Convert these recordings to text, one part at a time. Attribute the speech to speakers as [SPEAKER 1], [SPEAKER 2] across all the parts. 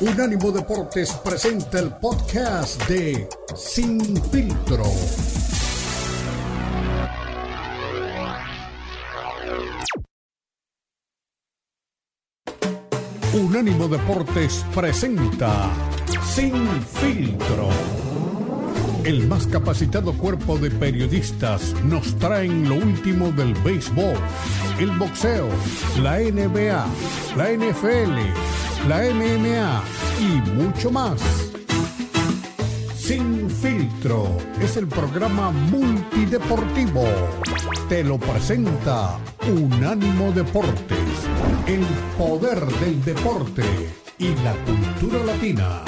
[SPEAKER 1] Unánimo Deportes presenta el podcast de Sin Filtro. Unánimo Deportes presenta Sin Filtro. El más capacitado cuerpo de periodistas nos traen lo último del béisbol, el boxeo, la NBA, la NFL, la MMA y mucho más. Sin filtro es el programa multideportivo. Te lo presenta Unánimo Deportes, el poder del deporte y la cultura latina.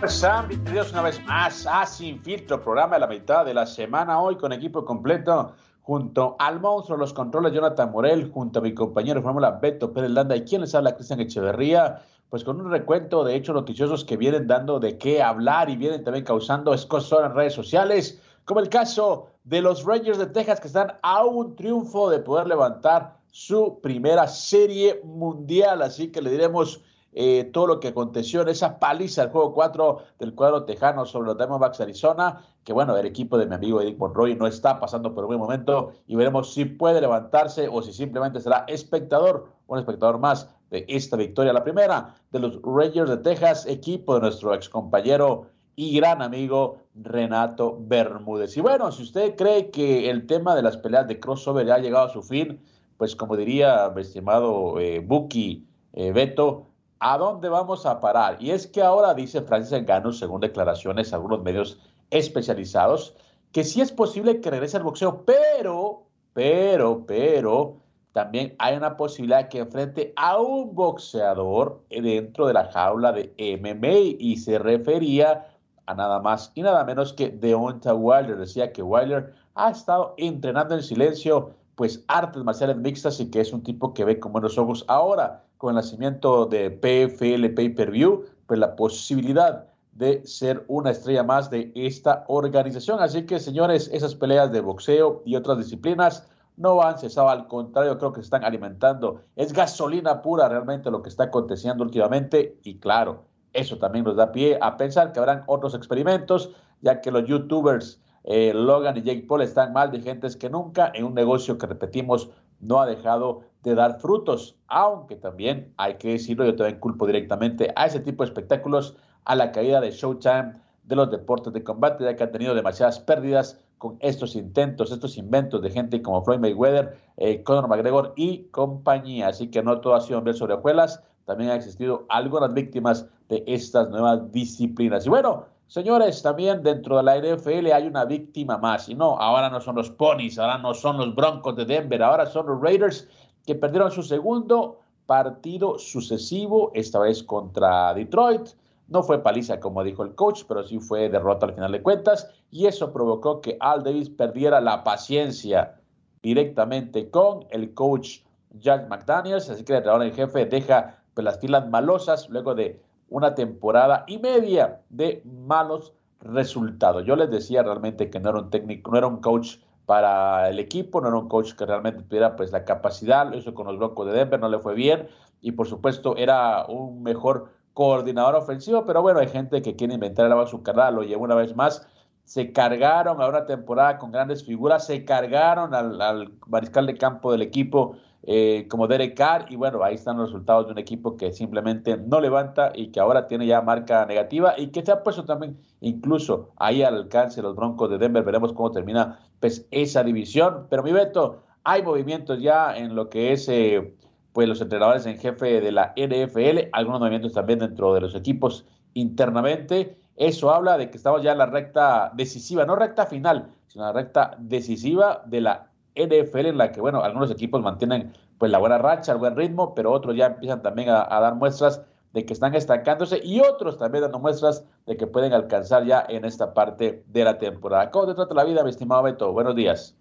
[SPEAKER 2] Bienvenidos una vez más a Sin Filtro, programa de la mitad de la semana hoy con equipo completo junto al monstruo los controles Jonathan Morel, junto a mi compañero Fórmula Beto Pérez Landa y quien les habla Cristian Echeverría, pues con un recuento de hechos noticiosos que vienen dando de qué hablar y vienen también causando escosor en redes sociales, como el caso de los Rangers de Texas que están a un triunfo de poder levantar su primera serie mundial, así que le diremos eh, todo lo que aconteció en esa paliza del juego 4 del cuadro tejano sobre los Diamondbacks Arizona, que bueno, el equipo de mi amigo Eric Monroy no está pasando por un buen momento y veremos si puede levantarse o si simplemente será espectador, un espectador más de esta victoria, la primera de los Rangers de Texas, equipo de nuestro ex compañero y gran amigo Renato Bermúdez. Y bueno, si usted cree que el tema de las peleas de crossover ya ha llegado a su fin, pues como diría mi estimado eh, Buki eh, Beto, ¿A dónde vamos a parar? Y es que ahora dice Francis Engano, según declaraciones algunos medios especializados, que sí es posible que regrese al boxeo, pero, pero, pero, también hay una posibilidad que enfrente a un boxeador dentro de la jaula de MMA y se refería a nada más y nada menos que Deonta Wilder. Decía que Wilder ha estado entrenando en silencio pues artes marciales mixtas y que es un tipo que ve con buenos ojos ahora con el nacimiento de PFL Pay Per View, pues la posibilidad de ser una estrella más de esta organización. Así que, señores, esas peleas de boxeo y otras disciplinas no han cesado, al contrario, creo que se están alimentando. Es gasolina pura realmente lo que está aconteciendo últimamente y claro, eso también nos da pie a pensar que habrán otros experimentos, ya que los youtubers eh, Logan y Jake Paul están mal de gentes que nunca en un negocio que repetimos no ha dejado de dar frutos, aunque también hay que decirlo, yo también culpo directamente a ese tipo de espectáculos, a la caída de Showtime de los deportes de combate, ya que han tenido demasiadas pérdidas con estos intentos, estos inventos de gente como Floyd Mayweather, eh, Conor McGregor y compañía. Así que no todo ha sido ver sobre hojuelas, también ha existido algunas víctimas de estas nuevas disciplinas. Y bueno, Señores, también dentro de la NFL hay una víctima más. Y no, ahora no son los Ponies, ahora no son los Broncos de Denver, ahora son los Raiders que perdieron su segundo partido sucesivo, esta vez contra Detroit. No fue paliza, como dijo el coach, pero sí fue derrota al final de cuentas. Y eso provocó que Al Davis perdiera la paciencia directamente con el coach Jack McDaniels. Así que el entrenador en jefe deja las filas malosas luego de una temporada y media de malos resultados. Yo les decía realmente que no era un técnico, no era un coach para el equipo, no era un coach que realmente tuviera pues la capacidad, lo hizo con los Broncos de Denver, no le fue bien y por supuesto era un mejor coordinador ofensivo, pero bueno, hay gente que quiere inventar el agua carrera, lo llevó una vez más, se cargaron a una temporada con grandes figuras, se cargaron al, al mariscal de campo del equipo eh, como Derek Carr, y bueno, ahí están los resultados de un equipo que simplemente no levanta y que ahora tiene ya marca negativa y que se ha puesto también incluso ahí al alcance los Broncos de Denver. Veremos cómo termina pues esa división. Pero mi Beto, hay movimientos ya en lo que es eh, pues los entrenadores en jefe de la NFL, algunos movimientos también dentro de los equipos internamente. Eso habla de que estamos ya en la recta decisiva, no recta final, sino la recta decisiva de la NFL en la que, bueno, algunos equipos mantienen pues la buena racha, el buen ritmo, pero otros ya empiezan también a, dar muestras de que están estancándose y otros también dando muestras de que pueden alcanzar ya en esta parte de la temporada. ¿Cómo te trata la vida, mi estimado Beto? Buenos días.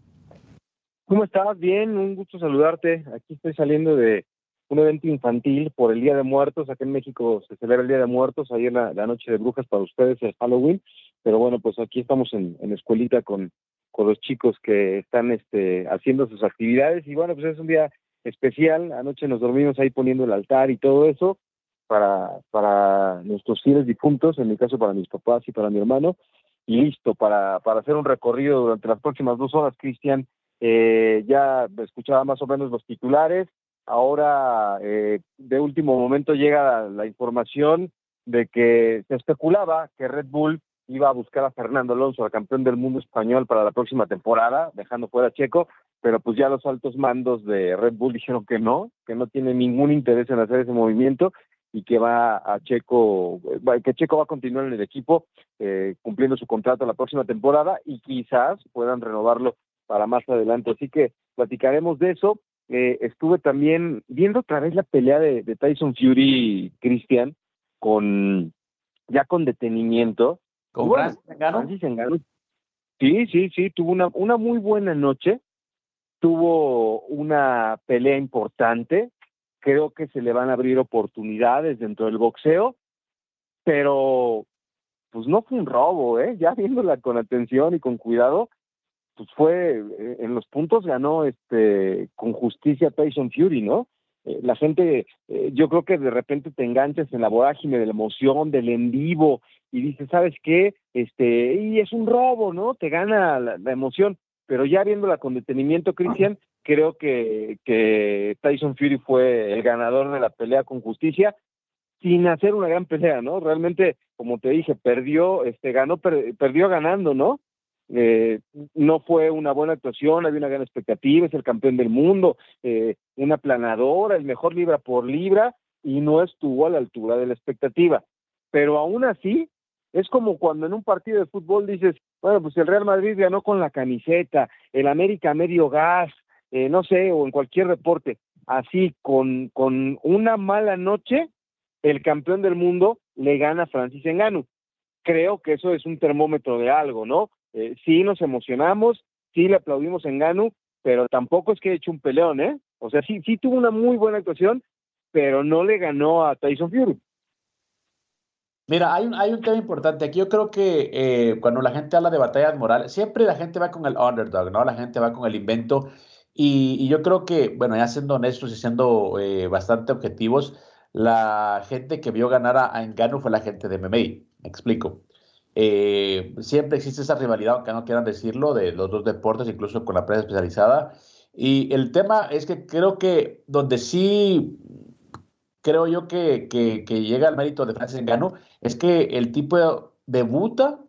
[SPEAKER 3] ¿Cómo estás? Bien, un gusto saludarte. Aquí estoy saliendo de, un evento infantil por el Día de Muertos. Aquí en México se celebra el Día de Muertos, ahí en la, Noche de Brujas para ustedes es Halloween. Pero bueno, pues aquí estamos en, en escuelita con, con los chicos que están este, haciendo sus actividades. Y bueno, pues es un día especial. Anoche nos dormimos ahí poniendo el altar y todo eso para, para nuestros fieles difuntos, en mi caso para mis papás y para mi hermano. Y listo, para, para hacer un recorrido durante las próximas dos horas, Cristian. Eh, ya escuchaba más o menos los titulares Ahora, eh, de último momento llega la, información de que se especulaba que Red Bull iba a buscar a Fernando Alonso, al campeón del mundo español, para la próxima temporada, dejando fuera a Checo, pero pues ya los altos mandos de Red Bull dijeron que no, que no tiene ningún interés en hacer ese movimiento y que va a Checo, que Checo va a continuar en el equipo eh, cumpliendo su contrato la próxima temporada y quizás puedan renovarlo para más adelante. Así que platicaremos de eso. Eh, estuve también viendo otra vez la pelea de, Tyson Fury Cristian con ya con detenimiento.
[SPEAKER 2] ¿Con Francis
[SPEAKER 3] Sí, sí, sí, tuvo una, una muy buena noche, tuvo una pelea importante, creo que se le van a abrir oportunidades dentro del boxeo, pero pues no fue un robo, ¿eh? Ya viéndola con atención y con cuidado, pues fue eh, en los puntos ganó este con justicia Tyson Fury, ¿no? Eh, la gente, eh, yo creo que de repente te enganchas en la vorágine de la emoción, del en vivo, y dices, ¿sabes qué? Este, y es un robo, ¿no? Te gana la, emoción, pero ya viéndola con detenimiento, Cristian, creo que, que Tyson Fury fue el ganador de la pelea con justicia, sin hacer una gran pelea, ¿no? Realmente, como te dije, perdió, este, ganó, perdió ganando, ¿no? Eh, no fue una buena actuación, había una gran expectativa, es el campeón del mundo, eh, una planadora, el mejor libra por libra, y no estuvo a la altura de la expectativa. Pero aún así, es como cuando en un partido de fútbol dices, bueno, pues el Real Madrid ganó con la camiseta, el América medio gas, eh, no sé, o en cualquier deporte. Así, con, con una mala noche, el campeón del mundo le gana a Francis Engano. Creo que eso es un termómetro de algo, ¿no? Eh, sí nos emocionamos, sí le aplaudimos en Ganu, pero tampoco es que haya hecho un peleón, ¿eh? O sea, sí, sí tuvo una muy buena actuación, pero no le ganó a Tyson Fury.
[SPEAKER 2] Mira, hay un, hay un tema importante. Aquí yo creo que eh, cuando la gente habla de batallas morales, siempre la gente va con el underdog, ¿no? La gente va con el invento. Y, yo creo que, bueno, ya siendo honestos y siendo eh, bastante objetivos, la gente que vio ganar a, a fue la gente de MMA. Me explico. Eh, siempre existe esa rivalidad, aunque no quieran decirlo, de los dos deportes, incluso con la prensa especializada. Y el tema es que creo que donde sí creo yo que, que, llega el mérito de Francis Ngannou es que el tipo debuta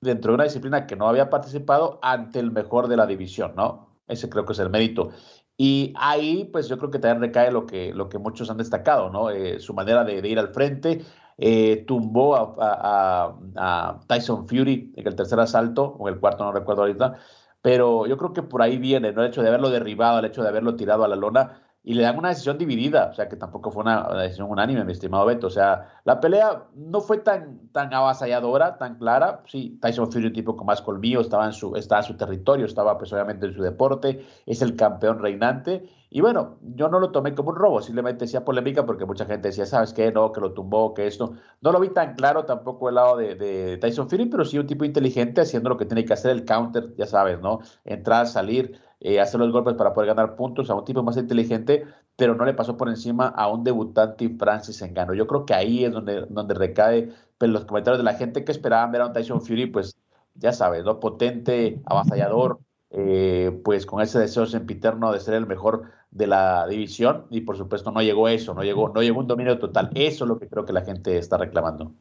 [SPEAKER 2] dentro de una disciplina que no había participado ante el mejor de la división, ¿no? Ese creo que es el mérito. Y ahí, pues yo creo que también recae lo que, lo que muchos han destacado, ¿no? Eh, su manera de, ir al frente, eh, tumbó a, Tyson Fury en el tercer asalto, o el cuarto, no recuerdo ahorita, pero yo creo que por ahí viene, ¿no? El hecho de haberlo derribado, el hecho de haberlo tirado a la lona, y le dan una decisión dividida, o sea que tampoco fue una, decisión unánime, mi estimado Beto. O sea, la pelea no fue tan, tan avasalladora, tan clara. Sí, Tyson Fury, un tipo con más colmillo, estaba en su, estaba en su territorio, estaba pues obviamente en su deporte, es el campeón reinante. Y bueno, yo no lo tomé como un robo, simplemente decía polémica porque mucha gente decía, ¿sabes qué? No, que lo tumbó, que esto. No lo vi tan claro tampoco el lado de, de Tyson Fury, pero sí un tipo inteligente haciendo lo que tiene que hacer el counter, ya sabes, ¿no? Entrar, salir eh, hacer los golpes para poder ganar puntos a un tipo más inteligente, pero no le pasó por encima a un debutante Francis Engano. Yo creo que ahí es donde, donde recae pues, los comentarios de la gente que esperaban ver a un Tyson Fury, pues ya sabes, ¿no? Potente, avasallador, eh, pues con ese deseo sempiterno de ser el mejor de la división y por supuesto no llegó eso, no llegó, no llegó un dominio total. Eso es lo que creo que la gente está reclamando.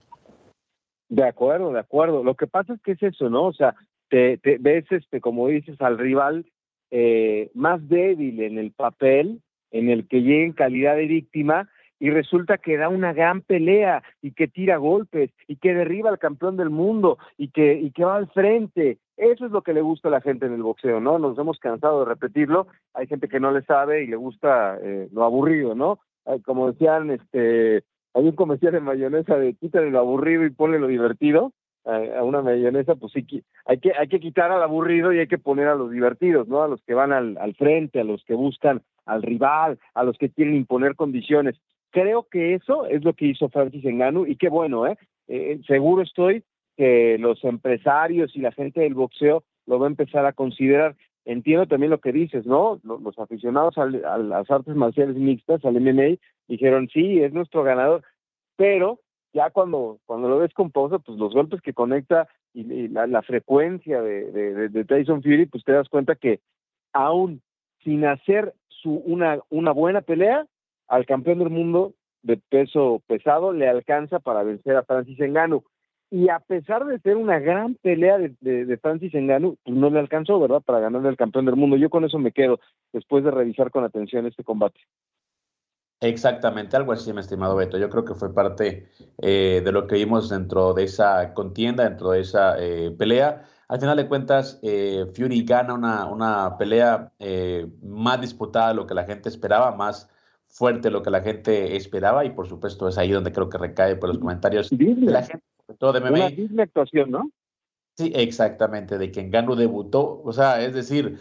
[SPEAKER 3] De acuerdo, de acuerdo. Lo que pasa es que es eso, ¿no? O sea, te, te ves, este, como dices, al rival eh, más débil en el papel, en el que llega en calidad de víctima, y resulta que da una gran pelea y que tira golpes y que derriba al campeón del mundo y que, y que va al frente. Eso es lo que le gusta a la gente en el boxeo, ¿no? Nos hemos cansado de repetirlo. Hay gente que no le sabe y le gusta eh, lo aburrido, ¿no? Como decían, este, hay un comercial de mayonesa de quítale lo aburrido y ponle lo divertido a, una mayonesa, pues sí, hay que, hay que quitar al aburrido y hay que poner a los divertidos, ¿no? A los que van al, al frente, a los que buscan al rival, a los que quieren imponer condiciones. Creo que eso es lo que hizo Francis Engano y qué bueno, ¿eh? eh seguro estoy que los empresarios y la gente del boxeo lo va a empezar a considerar. Entiendo también lo que dices, ¿no? Los, aficionados a, las artes marciales mixtas, al MMA, dijeron, sí, es nuestro ganador, pero ya cuando, cuando lo ves con pausa, pues los golpes que conecta y, la, frecuencia de, de, Tyson Fury, pues te das cuenta que aún sin hacer su, una, una buena pelea, al campeón del mundo de peso pesado le alcanza para vencer a Francis Ngannou y a pesar de ser una gran pelea de, de, Francis Ngannou, pues no le alcanzó, ¿verdad?, para ganarle al campeón del mundo. Yo con eso me quedo, después de revisar con atención este combate.
[SPEAKER 2] Exactamente, algo así, mi estimado Beto. Yo creo que fue parte eh, de lo que vimos dentro de esa contienda, dentro de esa eh, pelea. Al final de cuentas, eh, Fury gana una, una pelea más disputada de lo que la gente esperaba, más fuerte de lo que la gente esperaba, y por supuesto es ahí donde creo que recae por los comentarios de la gente
[SPEAKER 3] todo de MMA. Una actuación, ¿no?
[SPEAKER 2] Sí, exactamente, de que Engano debutó, o sea, es decir,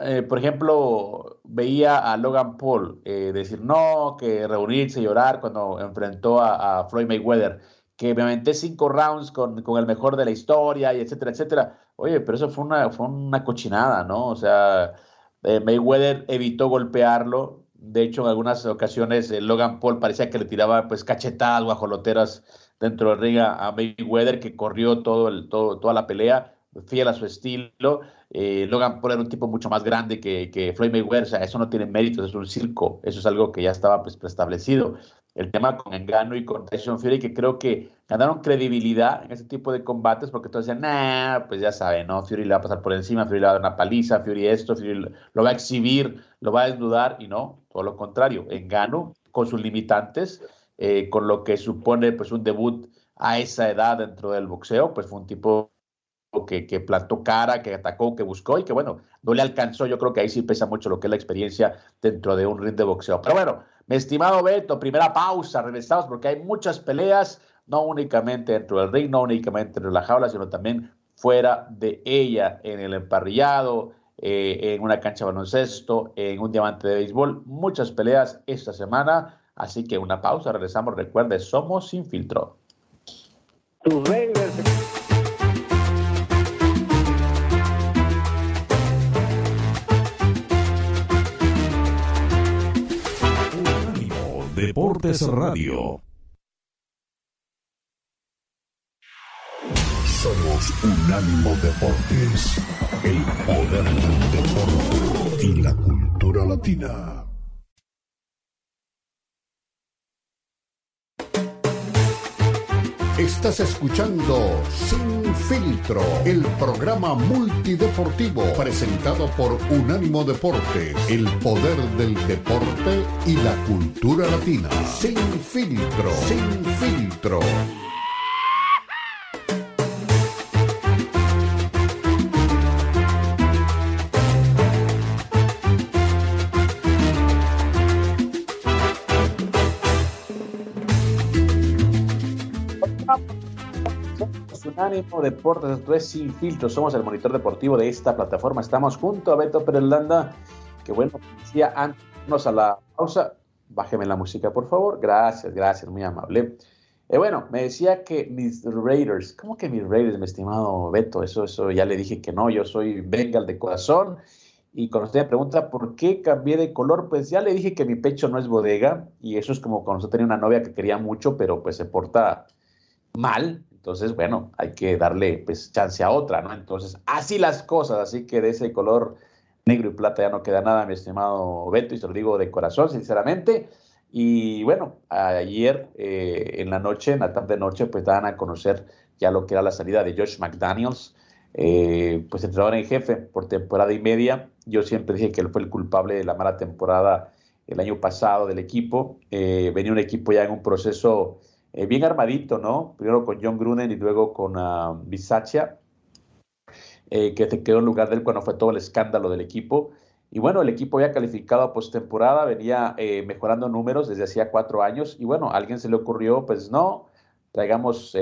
[SPEAKER 2] eh, por ejemplo, veía a Logan Paul eh, decir no, que reunirse y llorar cuando enfrentó a, Floyd Mayweather, que me aventé cinco rounds con, con, el mejor de la historia y etcétera, etcétera. Oye, pero eso fue una, fue una cochinada, ¿no? O sea, eh, Mayweather evitó golpearlo. De hecho, en algunas ocasiones Logan Paul parecía que le tiraba pues cachetadas guajoloteras dentro del ring a, Mayweather, que corrió todo el, todo, toda la pelea, fiel a su estilo. Eh, Logan Paul era un tipo mucho más grande que, que Floyd Mayweather, o sea, eso no tiene méritos, es un circo, eso es algo que ya estaba pues, preestablecido. El tema con Engano y con Tyson Fury, que creo que ganaron credibilidad en ese tipo de combates, porque todos decían, nah, pues ya saben, ¿no? Fury le va a pasar por encima, Fury le va a dar una paliza, Fury esto, Fury lo va a exhibir, lo va a desnudar, y no, todo lo contrario, Engano con sus limitantes, eh, con lo que supone pues un debut a esa edad dentro del boxeo, pues fue un tipo que, que, plantó cara, que atacó, que buscó y que bueno, no le alcanzó. Yo creo que ahí sí pesa mucho lo que es la experiencia dentro de un ring de boxeo. Pero bueno, mi estimado Beto, primera pausa, regresamos porque hay muchas peleas, no únicamente dentro del ring, no únicamente dentro de la jaula, sino también fuera de ella, en el emparrillado, eh, en una cancha de baloncesto, en un diamante de béisbol. Muchas peleas esta semana. Así que una pausa, regresamos. Recuerde, somos sin filtro.
[SPEAKER 1] Deportes Radio. Somos Unánimo Deportes, el poder del deporte y la cultura latina. Estás escuchando Sin Filtro, el programa multideportivo presentado por Unánimo Deportes, el poder del deporte y la cultura latina. Sin Filtro, Sin Filtro.
[SPEAKER 2] Ánimo Deportes, esto es Sin Filtro, somos el monitor deportivo de esta plataforma. Estamos junto a Beto Perelanda, que bueno, decía antes a la pausa, bájeme la música por favor, gracias, gracias, muy amable. Eh, bueno, me decía que mis Raiders, ¿cómo que mis Raiders, mi estimado Beto? Eso, eso ya le dije que no, yo soy Bengal de corazón. Y cuando usted me pregunta por qué cambié de color, pues ya le dije que mi pecho no es bodega. Y eso es como cuando usted tenía una novia que quería mucho, pero pues se porta mal. Entonces, bueno, hay que darle pues chance a otra, ¿no? Entonces, así las cosas, así que de ese color negro y plata ya no queda nada, mi estimado Beto, y se lo digo de corazón, sinceramente. Y bueno, ayer eh, en la noche, en la tarde noche, pues dan a conocer ya lo que era la salida de Josh McDaniels, eh, pues entrenador en jefe por temporada y media. Yo siempre dije que él fue el culpable de la mala temporada el año pasado del equipo. Eh, venía un equipo ya en un proceso eh, bien armadito, ¿no? Primero con John Gruden y luego con uh, que se quedó en lugar de él cuando fue todo el escándalo del equipo. Y bueno, el equipo había calificado a postemporada, venía eh, mejorando números desde hacía cuatro años. Y bueno, a alguien se le ocurrió, pues no, traigamos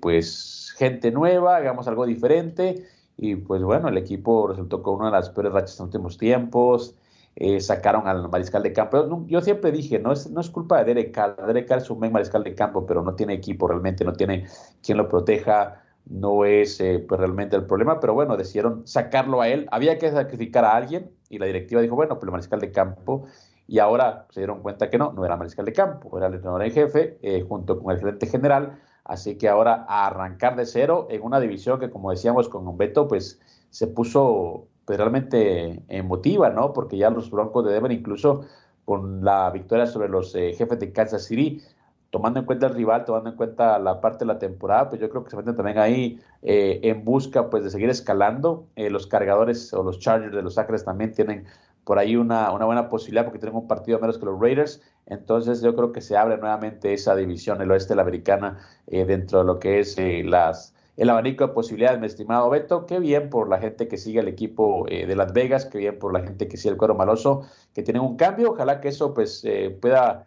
[SPEAKER 2] pues gente nueva, hagamos algo diferente. Y pues bueno, el equipo resultó con una de las peores rachas en los últimos tiempos. Eh, sacaron al mariscal de campo. Yo siempre dije, no es, no es culpa de Derek Carr, Derek Carr es un buen mariscal de campo, pero no tiene equipo realmente, no tiene quien lo proteja, no es eh, pues realmente el problema, pero bueno, decidieron sacarlo a él. Había que sacrificar a alguien y la directiva dijo, bueno, pues el mariscal de campo. Y ahora se dieron cuenta que no, no era mariscal de campo, era el entrenador en jefe eh, junto con el gerente general. Así que ahora a arrancar de cero en una división que, como decíamos con Humberto, pues se puso pues, realmente emotiva, ¿no? Porque ya los Broncos de Denver, incluso con la victoria sobre los eh, jefes de Kansas City, tomando en cuenta el rival, tomando en cuenta la parte de la temporada, pues yo creo que se meten también ahí eh, en busca pues de seguir escalando. Eh, los cargadores o los Chargers de Los Ángeles también tienen por ahí una, una, buena posibilidad porque tienen un partido menos que los Raiders. Entonces yo creo que se abre nuevamente esa división, el oeste de la americana, eh, dentro de lo que es las, el abanico de posibilidades, mi estimado Beto. Qué bien por la gente que sigue el equipo de Las Vegas, qué bien por la gente que sigue el cuero maloso, que tienen un cambio. Ojalá que eso pues pueda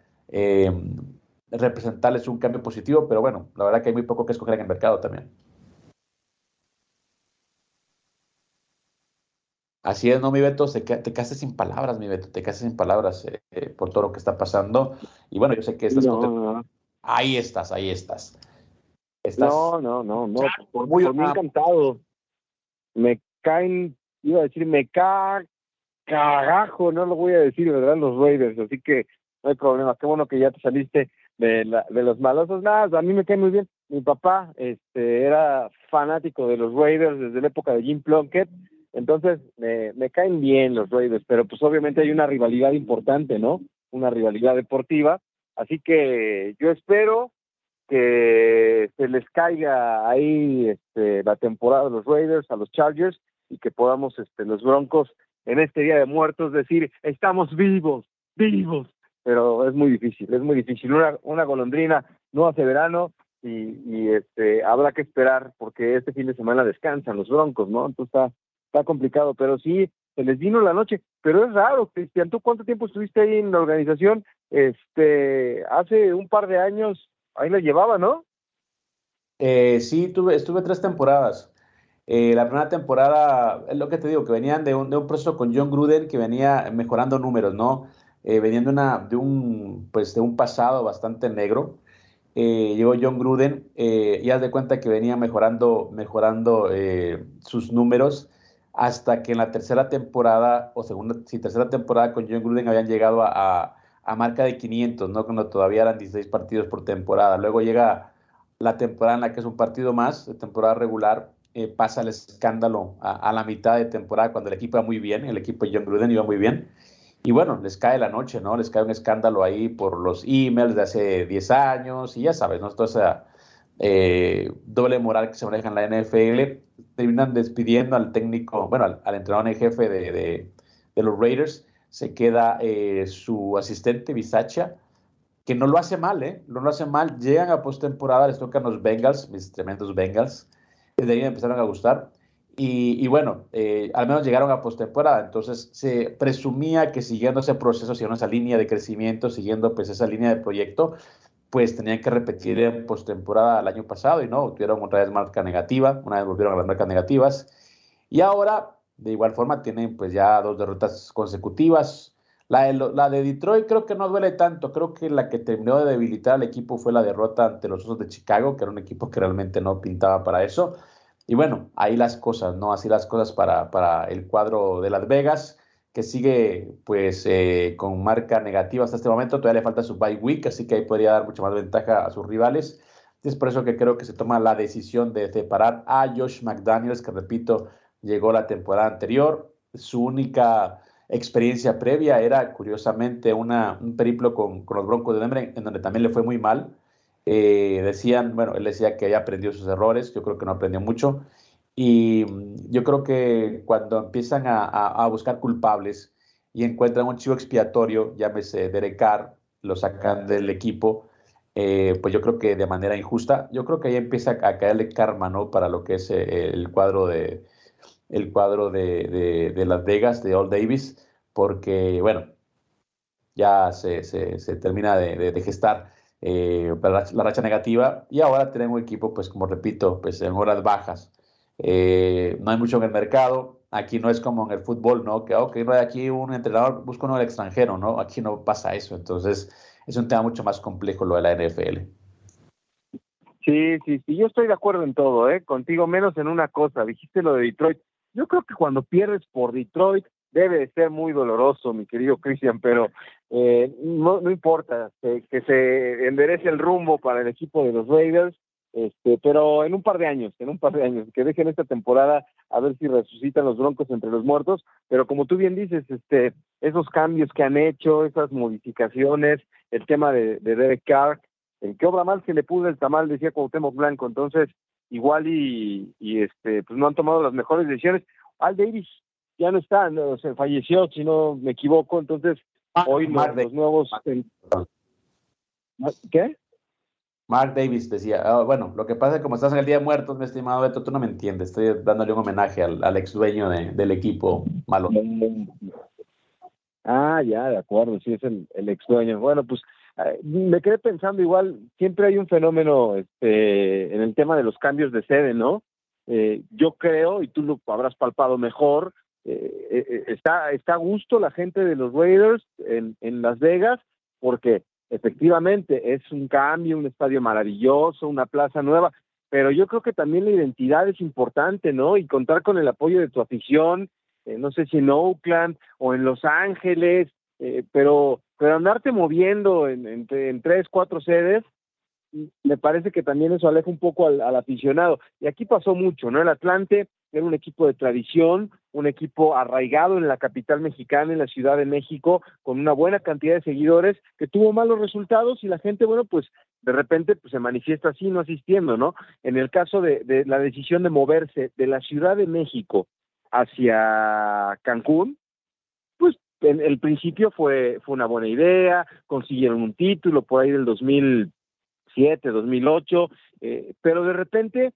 [SPEAKER 2] representarles un cambio positivo, pero bueno, la verdad que hay muy poco que escoger en el mercado también. Así es, no, mi Beto, te quedas sin palabras, mi Beto, te quedas sin palabras eh, eh, por todo lo que está pasando. Y bueno, yo sé que estás Ahí estás, ahí estás.
[SPEAKER 3] No, no, no, no, muy encantado. Me caen, iba a decir, me ca carajo, no lo voy a decir, ¿verdad? Los Raiders, así que no hay problema. Qué bueno que ya te saliste de, la, de los malosos. Nada, a mí me cae muy bien. Mi papá este, era fanático de los Raiders desde la época de Jim Plunkett, entonces me, me caen bien los Raiders, pero pues obviamente hay una rivalidad importante, ¿no? Una rivalidad deportiva. Así que yo espero que se les caiga ahí este, la temporada de los Raiders a los Chargers y que podamos este, los Broncos en este Día de Muertos decir, estamos vivos, vivos, pero es muy difícil, es muy difícil. Una, una golondrina no hace verano y, y, este habrá que esperar porque este fin de semana descansan los broncos, ¿no? Entonces está, está complicado, pero sí, se les vino la noche. Pero es raro, Cristian, ¿tú cuánto tiempo estuviste ahí en la organización? Este, hace un par de años, ahí la llevaba, ¿no?
[SPEAKER 2] Eh, sí, tuve, estuve tres temporadas. Eh, la primera temporada, es lo que te digo, que venían de un, de un proceso con John Gruden que venía mejorando números, ¿no? eh, de, una, de, un, pues, de un pasado bastante negro. Eh, llegó John Gruden eh, y haz de cuenta que venía mejorando, mejorando eh, sus números hasta que en la tercera temporada, o segunda, sí, tercera temporada con John Gruden habían llegado a, marca de 500, ¿no? Cuando todavía eran 16 partidos por temporada. Luego llega la temporada en la que es un partido más, de temporada regular, pasa el escándalo a, a, la mitad de temporada cuando el equipo iba muy bien, el equipo de John Gruden iba muy bien. Y bueno, les cae la noche, ¿no? Les cae un escándalo ahí por los emails de hace 10 años y ya sabes, ¿no? Toda esa eh, doble moral que se maneja en la NFL. Terminan despidiendo al técnico, bueno, al, entrenador en jefe de, los Raiders. Se queda eh, su asistente, Bisacha, que no lo hace mal, ¿eh? No lo hace mal. Llegan a postemporada, les tocan los Bengals, mis tremendos Bengals. Desde ahí empezaron a gustar. Y, bueno, eh, al menos llegaron a postemporada, entonces se presumía que siguiendo ese proceso, siguiendo esa línea de crecimiento, siguiendo pues esa línea de proyecto, pues tenían que repetir en postemporada el año pasado y no, tuvieron otra vez marca negativa, una vez volvieron a las marcas negativas y ahora de igual forma tienen pues ya dos derrotas consecutivas. La de, la de Detroit creo que no duele tanto, creo que la que terminó de debilitar al equipo fue la derrota ante los Osos de Chicago, que era un equipo que realmente no pintaba para eso. Y bueno, ahí las cosas, ¿no? Así las cosas para, para el cuadro de Las Vegas, que sigue pues eh, con marca negativa hasta este momento. Todavía le falta su bye week, así que ahí podría dar mucha más ventaja a sus rivales. Es por eso que creo que se toma la decisión de separar a Josh McDaniels, que repito, llegó la temporada anterior. Su única experiencia previa era, curiosamente, una, un periplo con, los Broncos de Denver, en donde también le fue muy mal. Eh, decían, bueno, él decía que había aprendido sus errores, yo creo que no aprendió mucho. Y mm, yo creo que cuando empiezan a, buscar culpables y encuentran un chivo expiatorio, llámese Derek Carr, lo sacan del equipo, eh, pues yo creo que de manera injusta, yo creo que ahí empieza a caerle karma, ¿no? Para lo que es eh, el cuadro de el cuadro de, de, Las Vegas, de Old Davis, porque, bueno, ya se, se, termina de, de gestar eh, la, racha negativa y ahora tenemos un equipo, pues como repito, pues en horas bajas. Eh, no hay mucho en el mercado, Aquí no es como en el fútbol, ¿no? Que, ok, no hay aquí un entrenador, busca uno del extranjero, ¿no? Aquí no pasa eso. Entonces, es un tema mucho más complejo lo de la NFL.
[SPEAKER 3] Sí, sí, sí, yo estoy de acuerdo en todo, ¿eh? Contigo menos en una cosa, dijiste lo de Detroit. Yo creo que cuando pierdes por Detroit debe de ser muy doloroso, mi querido Cristian, pero eh, no, no importa, que se enderece el rumbo para el equipo de los Raiders este, pero en un par de años, en un par de años, que dejen esta temporada a ver si resucitan los Broncos entre los muertos, pero como tú bien dices, este, esos cambios que han hecho, esas modificaciones, el tema de, de Derek Carr, el que obra mal se le pudo el tamal, decía Cuauhtémoc Blanco, entonces igual y, y este, pues no han tomado las mejores decisiones. Al Davis ya no está, no, se falleció, si no me equivoco, entonces ah, hoy los, los nuevos... ¿Qué?
[SPEAKER 2] Mark Davis decía, ah, bueno, lo que pasa es que como estás en el Día de Muertos, mi estimado Beto, tú no me entiendes, estoy dándole un homenaje al, ex dueño del equipo malo.
[SPEAKER 3] Ah, ya, de acuerdo, sí, es el, ex dueño. Bueno, pues me quedé pensando igual, siempre hay un fenómeno este, en el tema de los cambios de sede, ¿no? Eh, yo creo, y tú lo habrás palpado mejor, eh, está, está a gusto la gente de los Raiders en, en Las Vegas, porque efectivamente es un cambio, un estadio maravilloso, una plaza nueva, pero yo creo que también la identidad es importante, ¿no? Y contar con el apoyo de tu afición, eh, no sé si en Oakland o en Los Ángeles, eh, pero, pero andarte moviendo en, en, tres, cuatro sedes, me parece que también eso aleja un poco al, aficionado. Y aquí pasó mucho, ¿no? El Atlante era un equipo de tradición, un equipo arraigado en la capital mexicana, en la Ciudad de México, con una buena cantidad de seguidores, que tuvo malos resultados y la gente, bueno, pues de repente pues, se manifiesta así, no asistiendo, ¿no? En el caso de, de la decisión de moverse de la Ciudad de México hacia Cancún, en el principio fue, fue una buena idea, consiguieron un título por ahí del 2007, 2008, eh, pero de repente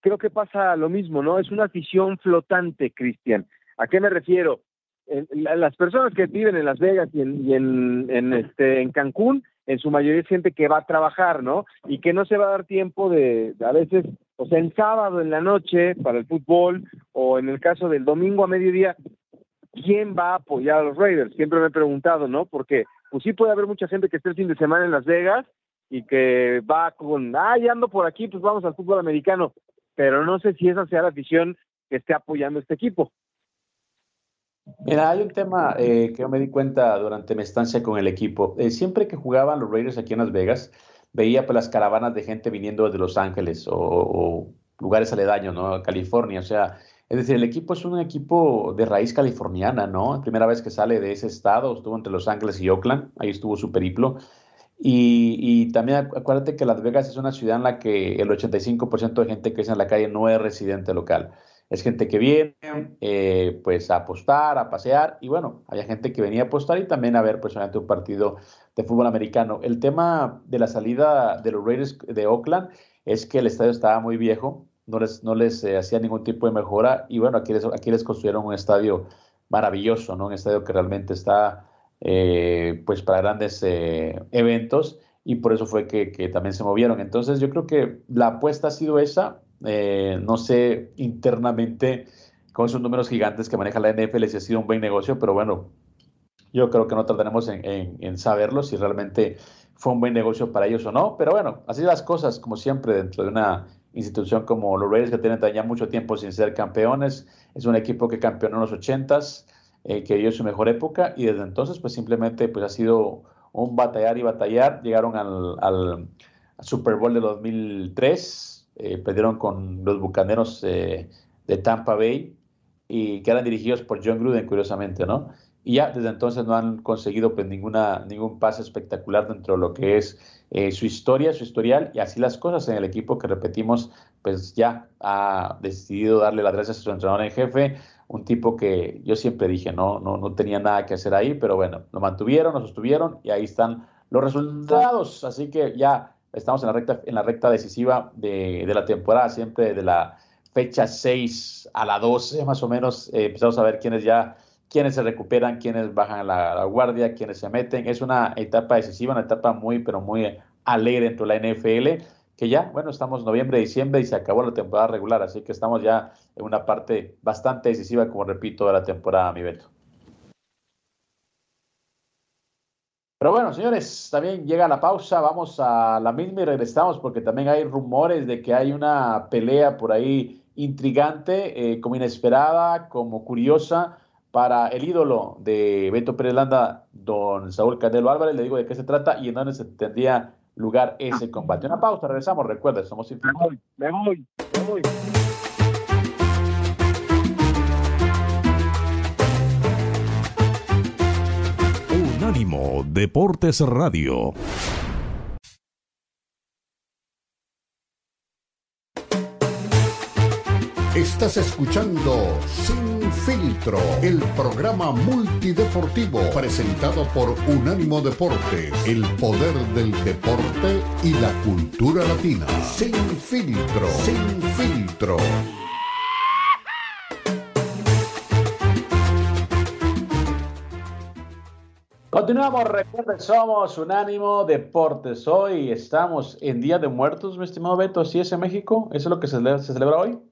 [SPEAKER 3] creo que pasa lo mismo, ¿no? Es una afición flotante, Cristian. ¿A qué me refiero? las personas que viven en Las Vegas y, en, en, este, en Cancún, en su mayoría es gente que va a trabajar, ¿no? Y que no se va a dar tiempo de, a veces, o sea, en sábado en la noche para el fútbol, o en el caso del domingo a mediodía, ¿quién va a apoyar a los Raiders? Siempre me he preguntado, ¿no? Porque, pues sí puede haber mucha gente que esté el fin de semana en Las Vegas y que va con, ah, ya ando por aquí, pues vamos al fútbol americano pero no sé si esa sea la afición que esté apoyando este equipo.
[SPEAKER 2] Mira, hay un tema eh, que yo me di cuenta durante mi estancia con el equipo. Eh, siempre que jugaban los Raiders aquí en Las Vegas, veía pues, las caravanas de gente viniendo desde Los Ángeles o, lugares aledaños, ¿no? California. O sea, es decir, el equipo es un equipo de raíz californiana, ¿no? Primera vez que sale de ese estado, estuvo entre Los Ángeles y Oakland, ahí estuvo su periplo. Y, también acuérdate que Las Vegas es una ciudad en la que el 85% de gente que es en la calle no es residente local. Es gente que viene eh, pues a apostar, a pasear y bueno, había gente que venía a apostar y también a ver pues un partido de fútbol americano. El tema de la salida de los Raiders de Oakland es que el estadio estaba muy viejo, no les, no les eh, hacía ningún tipo de mejora y bueno, aquí les, aquí les construyeron un estadio maravilloso, ¿no? Un estadio que realmente está eh, pues para grandes eh, eventos y por eso fue que, también se movieron. Entonces yo creo que la apuesta ha sido esa. Eh, no sé internamente con esos números gigantes que maneja la NFL si ha sido un buen negocio, pero bueno, yo creo que no tardaremos en, saberlo si realmente fue un buen negocio para ellos o no. Pero bueno, así las cosas, como siempre, dentro de una institución como los Raiders que tienen ya mucho tiempo sin ser campeones. Es un equipo que campeonó en los 80s eh, que vivió su mejor época y desde entonces pues simplemente pues ha sido un batallar y batallar. Llegaron al, al Super Bowl de 2003, eh, perdieron con los Bucaneros eh, de Tampa Bay y que eran dirigidos por John Gruden, curiosamente, ¿no? Y ya desde entonces no han conseguido pues ninguna, ningún pase espectacular dentro de lo que es su historia, su historial y así las cosas en el equipo que repetimos, pues ya ha decidido darle las gracias a su entrenador en jefe, un tipo que yo siempre dije, no, no, no tenía nada que hacer ahí, pero bueno, lo mantuvieron, lo sostuvieron y ahí están los resultados. Así que ya estamos en la recta, en la recta decisiva de, de la temporada, siempre de la fecha 6 a la 12 más o menos, eh, empezamos a ver quiénes ya, quiénes se recuperan, quiénes bajan a la, guardia, quiénes se meten. Es una etapa decisiva, una etapa muy, pero muy alegre dentro de la NFL que ya, bueno, estamos noviembre, diciembre y se acabó la temporada regular, así que estamos ya en una parte bastante decisiva, como repito, de la temporada, mi Beto. Pero bueno, señores, también llega la pausa, vamos a la misma y regresamos porque también hay rumores de que hay una pelea por ahí intrigante, eh, como inesperada, como curiosa para el ídolo de Beto Pérez Landa, don Saúl Candelo Álvarez. Le digo de qué se trata y en dónde se tendría lugar ese combate. Una pausa, regresamos, recuerda, somos
[SPEAKER 3] Me voy, me voy, me voy.
[SPEAKER 1] Unánimo Deportes Radio. Estás escuchando Sin Filtro, el programa multideportivo presentado por Unánimo Deporte, el poder del deporte y la cultura latina. Sin Filtro, Sin Filtro.
[SPEAKER 2] Continuamos, recuerden, somos Unánimo Deportes. Hoy estamos en Día de Muertos, mi estimado Beto. ¿Sí es en México? ¿Eso es lo que se celebra hoy?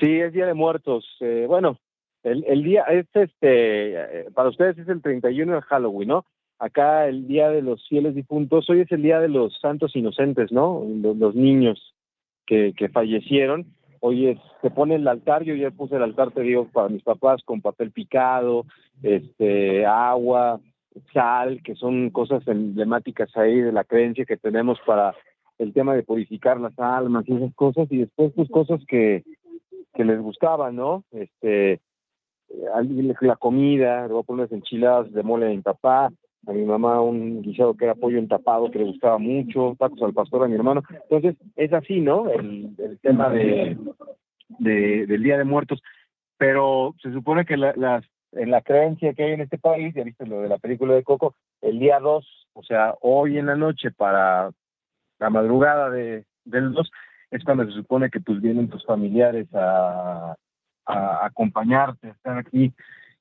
[SPEAKER 3] Sí, es Día de Muertos. Eh, bueno, el, día es este, eh, para ustedes es el 31 de Halloween, ¿no? Acá el Día de los Fieles Difuntos, hoy es el Día de los Santos Inocentes, ¿no? Los, niños que, que fallecieron. Hoy se pone el altar, yo ya puse el altar, te digo, para mis papás con papel picado, este, agua, sal, que son cosas emblemáticas ahí de la creencia que tenemos para el tema de purificar las almas y esas cosas, y después pues cosas que, que les gustaba, ¿no? Este, la comida, le voy a poner unas enchiladas de mole de mi papá, a mi mamá un guisado que era pollo entapado que le gustaba mucho, tacos al pastor a mi hermano. Entonces, es así, ¿no? El, tema de, de, del Día de Muertos. Pero se supone que la, las, en la creencia que hay en este país, ya viste lo de la película de Coco, el día 2, o sea, hoy en la noche para la madrugada de, del 2, es cuando se supone que pues vienen tus familiares a, acompañarte, a estar aquí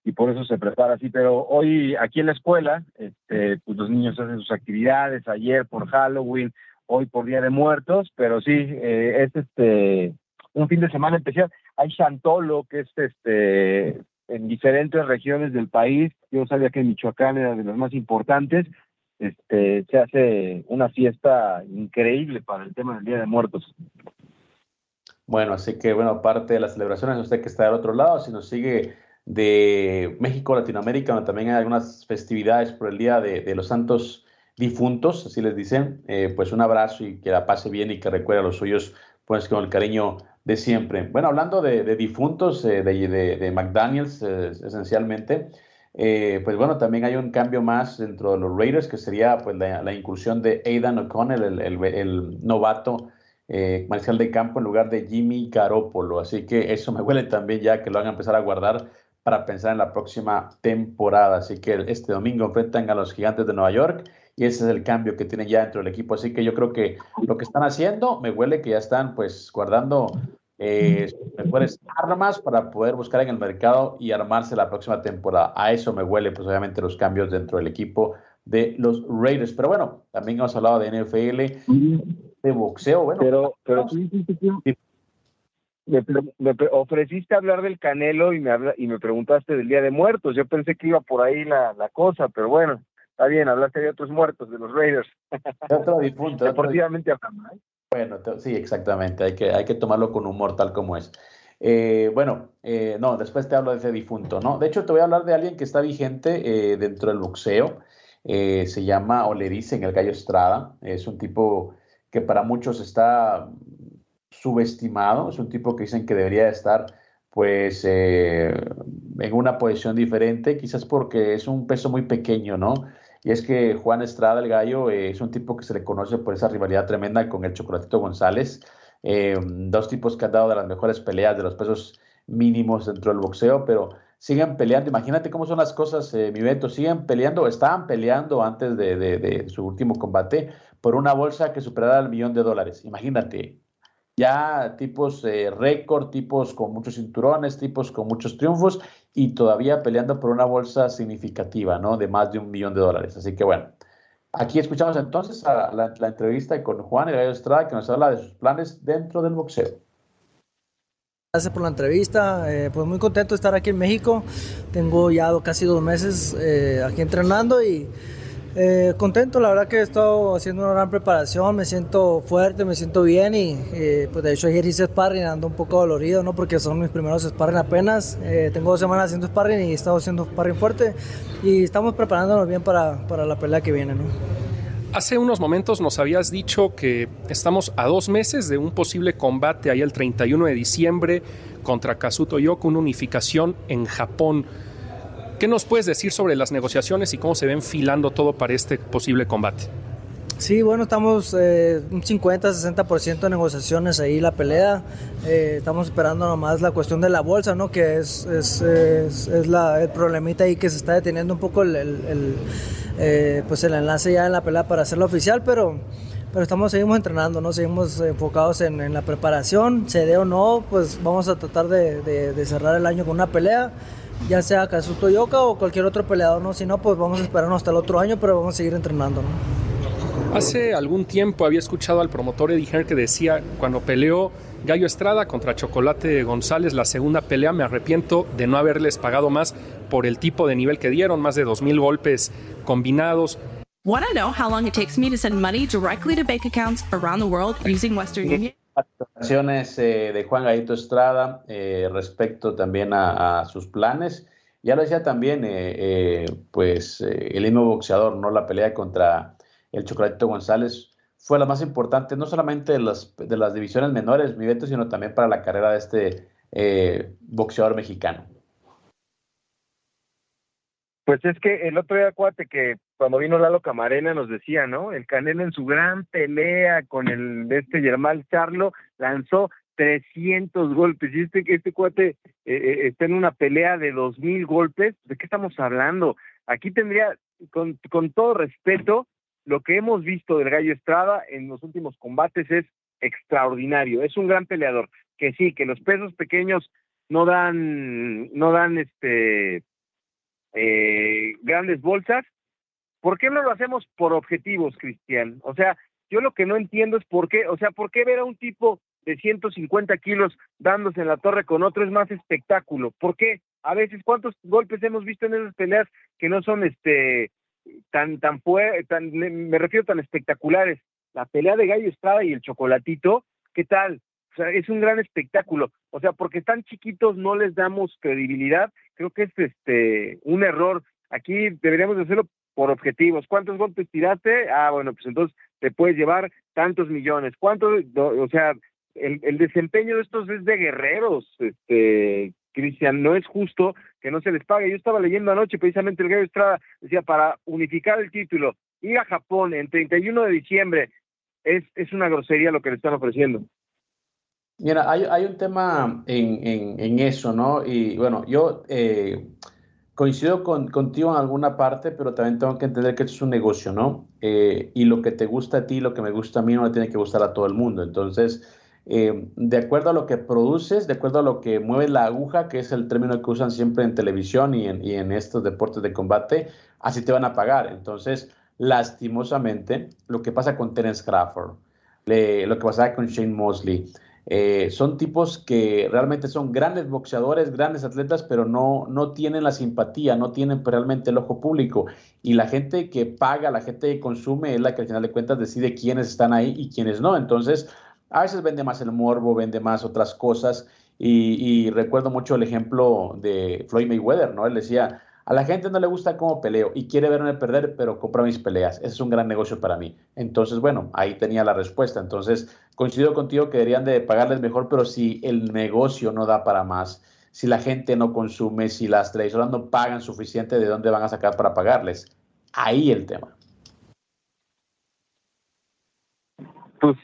[SPEAKER 3] y por eso se prepara así. Pero hoy aquí en la escuela, este, pues los niños hacen sus actividades, ayer por Halloween, hoy por Día de Muertos, pero sí, eh, es este un fin de semana especial. Hay Chantolo, que es este en diferentes regiones del país. Yo sabía que Michoacán era de los más importantes. Este, se hace una fiesta increíble para el tema del Día de Muertos.
[SPEAKER 2] Bueno, así que bueno, aparte de las celebraciones, usted que está del otro lado, si nos sigue de México, Latinoamérica, donde también hay algunas festividades por el Día de, los Santos Difuntos, así les dicen, eh, pues un abrazo y que la pase bien y que recuerde a los suyos, pues con el cariño de siempre. Bueno, hablando de, difuntos, eh, de, de, McDaniels eh, esencialmente, pues bueno, también hay un cambio más dentro de los Raiders, que sería pues la, inclusión de Aidan O'Connell, el, el, novato eh, comercial de campo en lugar de Jimmy Garoppolo. Así que eso me huele también ya que lo van a empezar a guardar para pensar en la próxima temporada. Así que este domingo enfrentan a los gigantes de Nueva York y ese es el cambio que tienen ya dentro del equipo. Así que yo creo que lo que están haciendo me huele que ya están pues guardando eh, mejores armas para poder buscar en el mercado y armarse la próxima temporada. A eso me huele pues obviamente los cambios dentro del equipo de los Raiders. Pero bueno, también hemos hablado de NFL de boxeo. Bueno,
[SPEAKER 3] pero, pero me, ofreciste hablar del Canelo y me, y me preguntaste del Día de Muertos. Yo pensé que iba por ahí la, la cosa, pero bueno, está bien, hablaste de otros muertos, de los Raiders.
[SPEAKER 2] Otro difunto.
[SPEAKER 3] Deportivamente hablando. ¿eh?
[SPEAKER 2] Bueno, sí, exactamente. Hay que, hay que tomarlo con humor, tal como es. Eh, bueno, eh, no, después te hablo de ese difunto, ¿no? De hecho, te voy a hablar de alguien que está vigente dentro del boxeo. se llama, o le dicen, el Gallo Estrada. Es un tipo que para muchos está subestimado, es un tipo que dicen que debería estar pues eh, en una posición diferente, quizás porque es un peso muy pequeño, ¿no? Y es que Juan Estrada, el gallo, eh, es un tipo que se le conoce por esa rivalidad tremenda con el Chocolatito González, eh, dos tipos que han dado de las mejores peleas de los pesos mínimos dentro del boxeo, pero siguen peleando. Imagínate cómo son las cosas, mi Beto, siguen peleando, estaban peleando antes de, de su último combate por una bolsa que superara el millón de dólares. Imagínate, ya tipos eh, récord, tipos con muchos cinturones, tipos con muchos triunfos y todavía peleando por una bolsa significativa, ¿no? De más de un millón de dólares. Así que bueno, Aquí escuchamos entonces a la, entrevista con Juan Gallo Estrada que nos habla de sus planes dentro del boxeo.
[SPEAKER 4] Gracias por la entrevista. Eh, pues muy contento de estar aquí en México. Tengo ya casi dos meses eh, aquí entrenando y eh, contento. La verdad que he estado haciendo una gran preparación. Me siento fuerte, me siento bien y pues de hecho ayer hice sparring, ando un poco dolorido, ¿no? Porque son mis primeros sparring apenas. tengo dos semanas haciendo sparring y he estado haciendo sparring fuerte y estamos preparándonos bien para, para la pelea que viene, ¿no?
[SPEAKER 5] Hace unos momentos nos habías dicho que estamos a dos meses de un posible combate ahí el 31 de diciembre contra Kazuto Yoko, una unificación en Japón. ¿Qué nos puedes decir sobre las negociaciones y cómo se ven filando todo para este posible combate?
[SPEAKER 4] Sí, bueno, estamos eh, un 50-60% de negociaciones ahí la pelea. Eh, estamos esperando nomás la cuestión de la bolsa, ¿no? Que es, es, es, la, el problemita ahí que se está deteniendo un poco el, el eh, pues el enlace ya en la pelea para hacerlo oficial, pero, pero estamos, seguimos entrenando, ¿no? Seguimos enfocados en, la preparación, se dé o no, pues vamos a tratar de, cerrar el año con una pelea, ya sea Kazuto Yoka o cualquier otro peleador, ¿no? Si no, pues vamos a esperarnos hasta el otro año, pero vamos a seguir entrenando, ¿no?
[SPEAKER 5] Hace algún tiempo había escuchado al promotor Eddie Hearn que decía, cuando peleó Gallo Estrada contra Chocolate González, la segunda pelea, me arrepiento de no haberles pagado más por el tipo de nivel que dieron, más de 2.000 golpes combinados.
[SPEAKER 6] Want to know how long it takes me to send money directly to bank accounts around the world using Western Union?
[SPEAKER 2] Declaraciones eh, de Juan Gallito Estrada eh, respecto también a, sus planes. Ya lo decía también, eh, pues el mismo boxeador, ¿no? La pelea contra el Chocolatito González fue la más importante, no solamente de las, de las divisiones menores, mi Beto, sino también para la carrera de este boxeador mexicano.
[SPEAKER 3] Pues es que el otro día, acuérdate que cuando vino Lalo Camarena nos decía, ¿no? El Canelo en su gran pelea con el de este Germán Charlo lanzó 300 golpes y este, este cuate eh, eh, está en una pelea de 2000 golpes. ¿De qué estamos hablando? Aquí tendría, con, todo respeto, lo que hemos visto del Gallo Estrada en los últimos combates es extraordinario. Es un gran peleador. Que sí, que los pesos pequeños no dan, no dan este eh, grandes bolsas. ¿Por qué no lo hacemos por objetivos, Cristian? O sea, yo lo que no entiendo es por qué, o sea, ¿por qué ver a un tipo de 150 kilos dándose en la torre con otro es más espectáculo? ¿Por qué? A veces, ¿cuántos golpes hemos visto en esas peleas que no son este tan, tan, tan me refiero tan espectaculares? La pelea de Gallo Estrada y el Chocolatito, ¿qué tal? O sea, es un gran espectáculo. O sea, porque están chiquitos no les damos credibilidad. Creo que es este un error. Aquí deberíamos hacerlo por objetivos. ¿Cuántos golpes tiraste? Ah, bueno, pues entonces te puedes llevar tantos millones. ¿Cuántos? O sea, el, desempeño de estos es de guerreros, este, Cristian, no es justo que no se les pague. Yo estaba leyendo anoche precisamente el Gallo Estrada, decía, para unificar el título, ir a Japón en 31 de diciembre, es, es una grosería lo que le están ofreciendo.
[SPEAKER 2] Mira, hay, hay un tema en, en, eso, ¿no? Y bueno, yo eh, coincido con, contigo en alguna parte, pero también tengo que entender que esto es un negocio, ¿no? Eh, y lo que te gusta a ti, lo que me gusta a mí, no le tiene que gustar a todo el mundo. Entonces, eh, de acuerdo a lo que produces, de acuerdo a lo que mueve la aguja, que es el término que usan siempre en televisión y en, y en estos deportes de combate, así te van a pagar. Entonces, lastimosamente, lo que pasa con Terence Crawford, lo que pasa con Shane Mosley, eh, son tipos que realmente son grandes boxeadores, grandes atletas, pero no, no tienen la simpatía, no tienen realmente el ojo público. Y la gente que paga, la gente que consume, es la que al final de cuentas decide quiénes están ahí y quiénes no. Entonces, a veces vende más el morbo, vende más otras cosas. Y, y recuerdo mucho el ejemplo de Floyd Mayweather, ¿no? Él decía, a la gente no le gusta cómo peleo y quiere verme perder, pero compra mis peleas. Ese es un gran negocio para mí. Entonces, bueno, ahí tenía la respuesta. Entonces, coincido contigo que deberían de pagarles mejor, pero si el negocio no da para más, si la gente no consume, si las televisoras no pagan suficiente, ¿de dónde van a sacar para pagarles? Ahí el tema.
[SPEAKER 3] Pues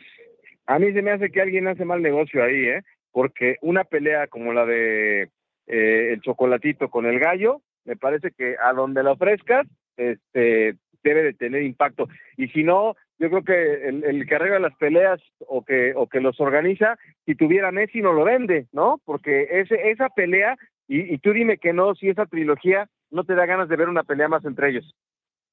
[SPEAKER 3] a mí se me hace que alguien hace mal negocio ahí, ¿eh? Porque una pelea como la de eh, el chocolatito con el gallo, me parece que a donde lo ofrezcas, este, debe de tener impacto. Y si no, yo creo que el, que arregla las peleas o que, o que los organiza, si tuviera Messi no lo vende, ¿no? Porque ese, esa pelea, y, tú dime que no, si esa trilogía no te da ganas de ver una pelea más entre ellos.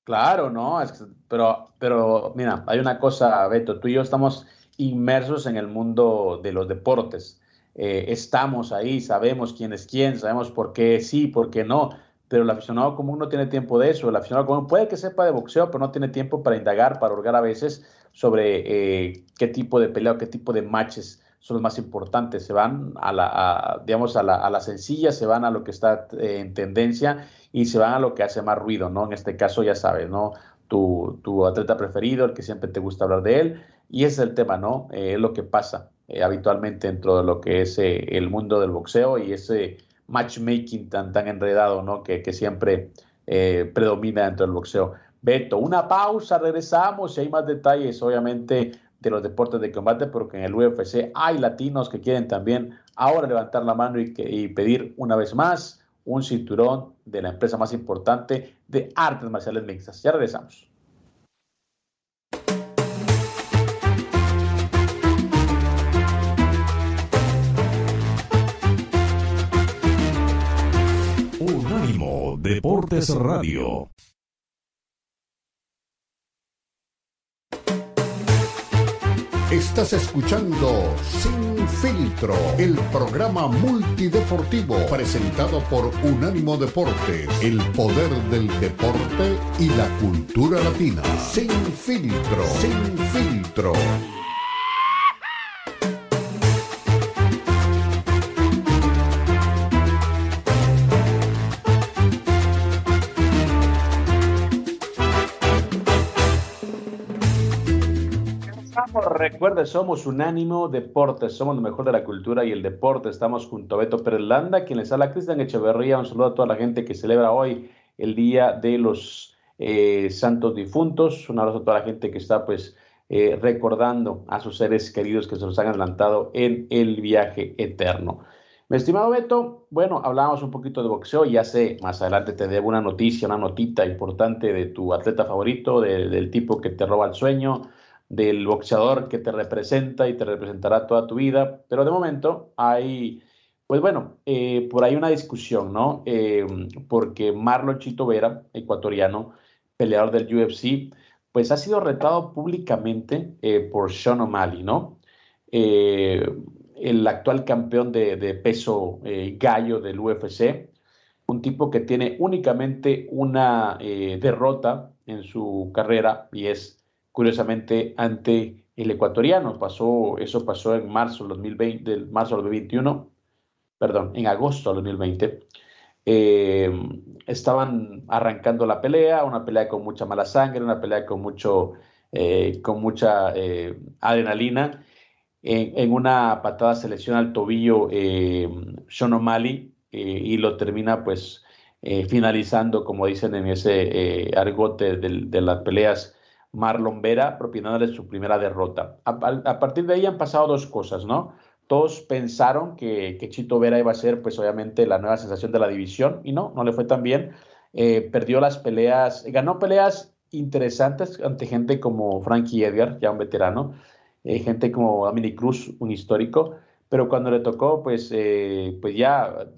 [SPEAKER 2] Claro, no, pero, pero mira, hay una cosa, Beto, tú y yo estamos inmersos en el mundo de los deportes. Eh, estamos ahí, sabemos quién es quién, sabemos por qué sí, por qué no, pero el aficionado común no tiene tiempo de eso. El aficionado común puede que sepa de boxeo, pero no tiene tiempo para indagar, para hurgar a veces sobre eh, qué tipo de pelea qué tipo de matches son los más importantes. Se van a la, digamos, a la, a la, sencilla, se van a lo que está eh, en tendencia y se van a lo que hace más ruido, ¿no? En este caso, ya sabes, ¿no? Tu, tu atleta preferido, el que siempre te gusta hablar de él, y ese es el tema, ¿no? Eh, es lo que pasa habitualmente dentro de lo que es el mundo del boxeo y ese matchmaking tan, tan enredado, ¿no? Que, que siempre predomina dentro del boxeo. Beto, una pausa, regresamos y hay más detalles, obviamente, de los deportes de combate, porque en el UFC hay latinos que quieren también ahora levantar la mano y, y pedir una vez más un cinturón de la empresa más importante de artes marciales mixtas. Ya regresamos.
[SPEAKER 1] Deportes Radio. Estás escuchando Sin Filtro, el programa multideportivo presentado por Unánimo Deportes, el poder del deporte y la cultura latina. Sin Filtro, Sin Filtro.
[SPEAKER 2] Recuerde, somos Unánimo Deportes, somos lo mejor de la cultura y el deporte. Estamos junto a Beto Perlanda, quien les habla Cristian Echeverría. Un saludo a toda la gente que celebra hoy el Día de los eh, Santos Difuntos. Un abrazo a toda la gente que está pues eh, recordando a sus seres queridos que se los han adelantado en el viaje eterno. Mi estimado Beto, bueno, hablábamos un poquito de boxeo ya sé, más adelante te debo una noticia, una notita importante de tu atleta favorito, del tipo que te roba el sueño, del boxeador que te representa y te representará toda tu vida, pero de momento hay, pues bueno, eh, por ahí una discusión, ¿no? Eh, porque Marlon Chito Vera, ecuatoriano, peleador del UFC, pues ha sido retado públicamente eh, por Sean O'Malley, ¿no? el actual campeón de, de peso gallo del UFC, un tipo que tiene únicamente una derrota en su carrera y es curiosamente, ante el ecuatoriano. Pasó, eso pasó en marzo del 2020, del marzo del 2021, perdón, en agosto del 2020. Eh, estaban arrancando la pelea, una pelea con mucha mala sangre, una pelea con, mucho, eh, con mucha eh, adrenalina. En, una patada se lesiona el tobillo Sean O'Malley y lo termina pues finalizando, como dicen en ese argote de las peleas, Marlon Vera, propinándoles su primera derrota. A, partir de ahí han pasado dos cosas, ¿no? Todos pensaron que, Chito Vera iba a ser, pues obviamente, la nueva sensación de la división, y no, no le fue tan bien. Eh, perdió las peleas, ganó peleas interesantes ante gente como Frankie Edgar, ya un veterano, eh, gente como Dominic Cruz, un histórico, pero cuando le tocó, pues, eh, pues ya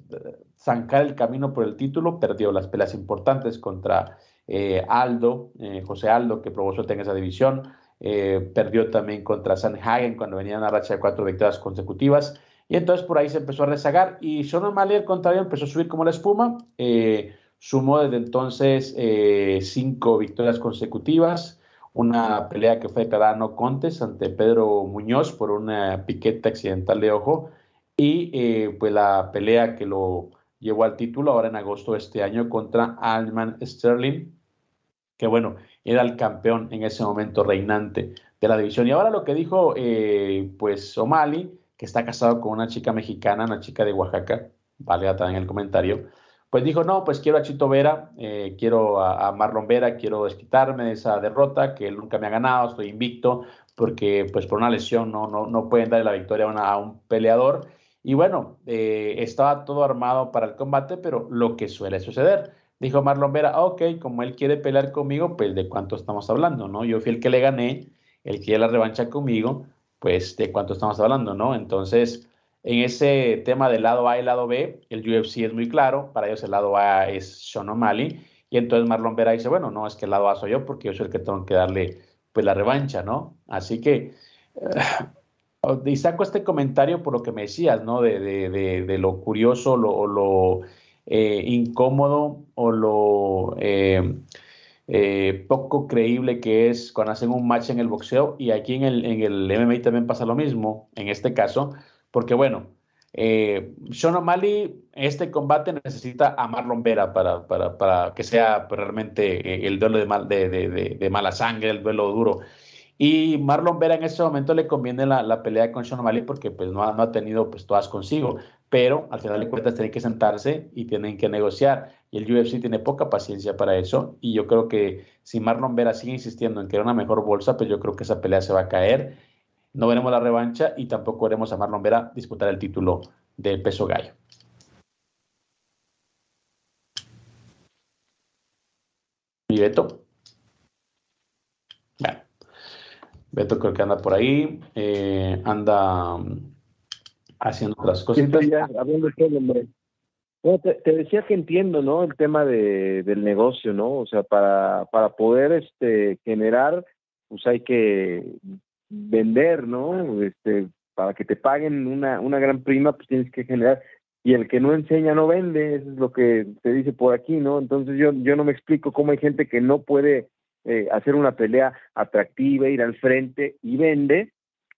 [SPEAKER 2] zancar el camino por el título, perdió las peleas importantes contra eh, Aldo, eh, José Aldo, que probó suerte en esa división. Eh, perdió también contra Hagen cuando venía una racha de cuatro victorias consecutivas. Y entonces por ahí se empezó a rezagar. Y Sean O'Malley, al contrario, empezó a subir como la espuma. sumó desde entonces cinco victorias consecutivas. Una pelea que fue declarada no contes ante Pedro Muñoz por una piqueta accidental de ojo. Y pues la pelea que lo llevó al título ahora en agosto de este año contra Alman Sterling, que bueno, era el campeón en ese momento reinante de la división. Y ahora lo que dijo, eh, pues O'Malley, que está casado con una chica mexicana, una chica de Oaxaca, valga también el comentario, pues dijo, no, pues quiero a Chito Vera, eh, quiero a, Marlon Vera, quiero desquitarme de esa derrota, que él nunca me ha ganado, estoy invicto, porque pues por una lesión no, no, no pueden darle la victoria a, un peleador. Y bueno, eh, estaba todo armado para el combate, pero lo que suele suceder, Dijo Marlon Vera, ok, como él quiere pelear conmigo, pues de cuánto estamos hablando, ¿no? Yo fui el que le gané, él quiere la revancha conmigo, pues de cuánto estamos hablando, ¿no? Entonces, en ese tema del lado A y lado B, el UFC es muy claro, para ellos el lado A es Sean O'Malley Y entonces Marlon Vera dice, bueno, no, es que el lado A soy yo porque yo soy el que tengo que darle pues la revancha, ¿no? Así que y saco este comentario por lo que me decías, ¿no? De, de, de, de lo curioso lo, o lo eh, incómodo o lo eh, eh, poco creíble que es cuando hacen un match en el boxeo y aquí en el, en el MMA también pasa lo mismo, en este caso, porque bueno, eh, Sean este combate necesita a Marlon Vera para, para, para que sea realmente eh, el duelo de, mal, de, de, de, mala sangre, el duelo duro. Y Marlon Vera en ese momento le conviene la, la pelea con Sean O'Malley porque pues, no, ha, no ha tenido pues, todas consigo, pero al final de cuentas tienen que sentarse y tienen que negociar. Y el UFC tiene poca paciencia para eso. Y yo creo que si Marlon Vera sigue insistiendo en que era una mejor bolsa, pues yo creo que esa pelea se va a caer no veremos la revancha y tampoco veremos a Marlon Vera disputar el título del peso gallo. ¿Y Beto? Bueno, Beto creo que anda por ahí, eh, anda um, haciendo otras cosas.
[SPEAKER 3] Ya, bueno, te, te, decía que entiendo, ¿no? El tema de, del negocio, ¿no? O sea, para, para poder este, generar, pues hay que vender, ¿no? Este, para que te paguen una, una gran prima, pues tienes que generar. Y el que no enseña no vende, eso es lo que se dice por aquí, ¿no? Entonces yo, yo no me explico cómo hay gente que no puede eh, hacer una pelea atractiva, ir al frente y vende,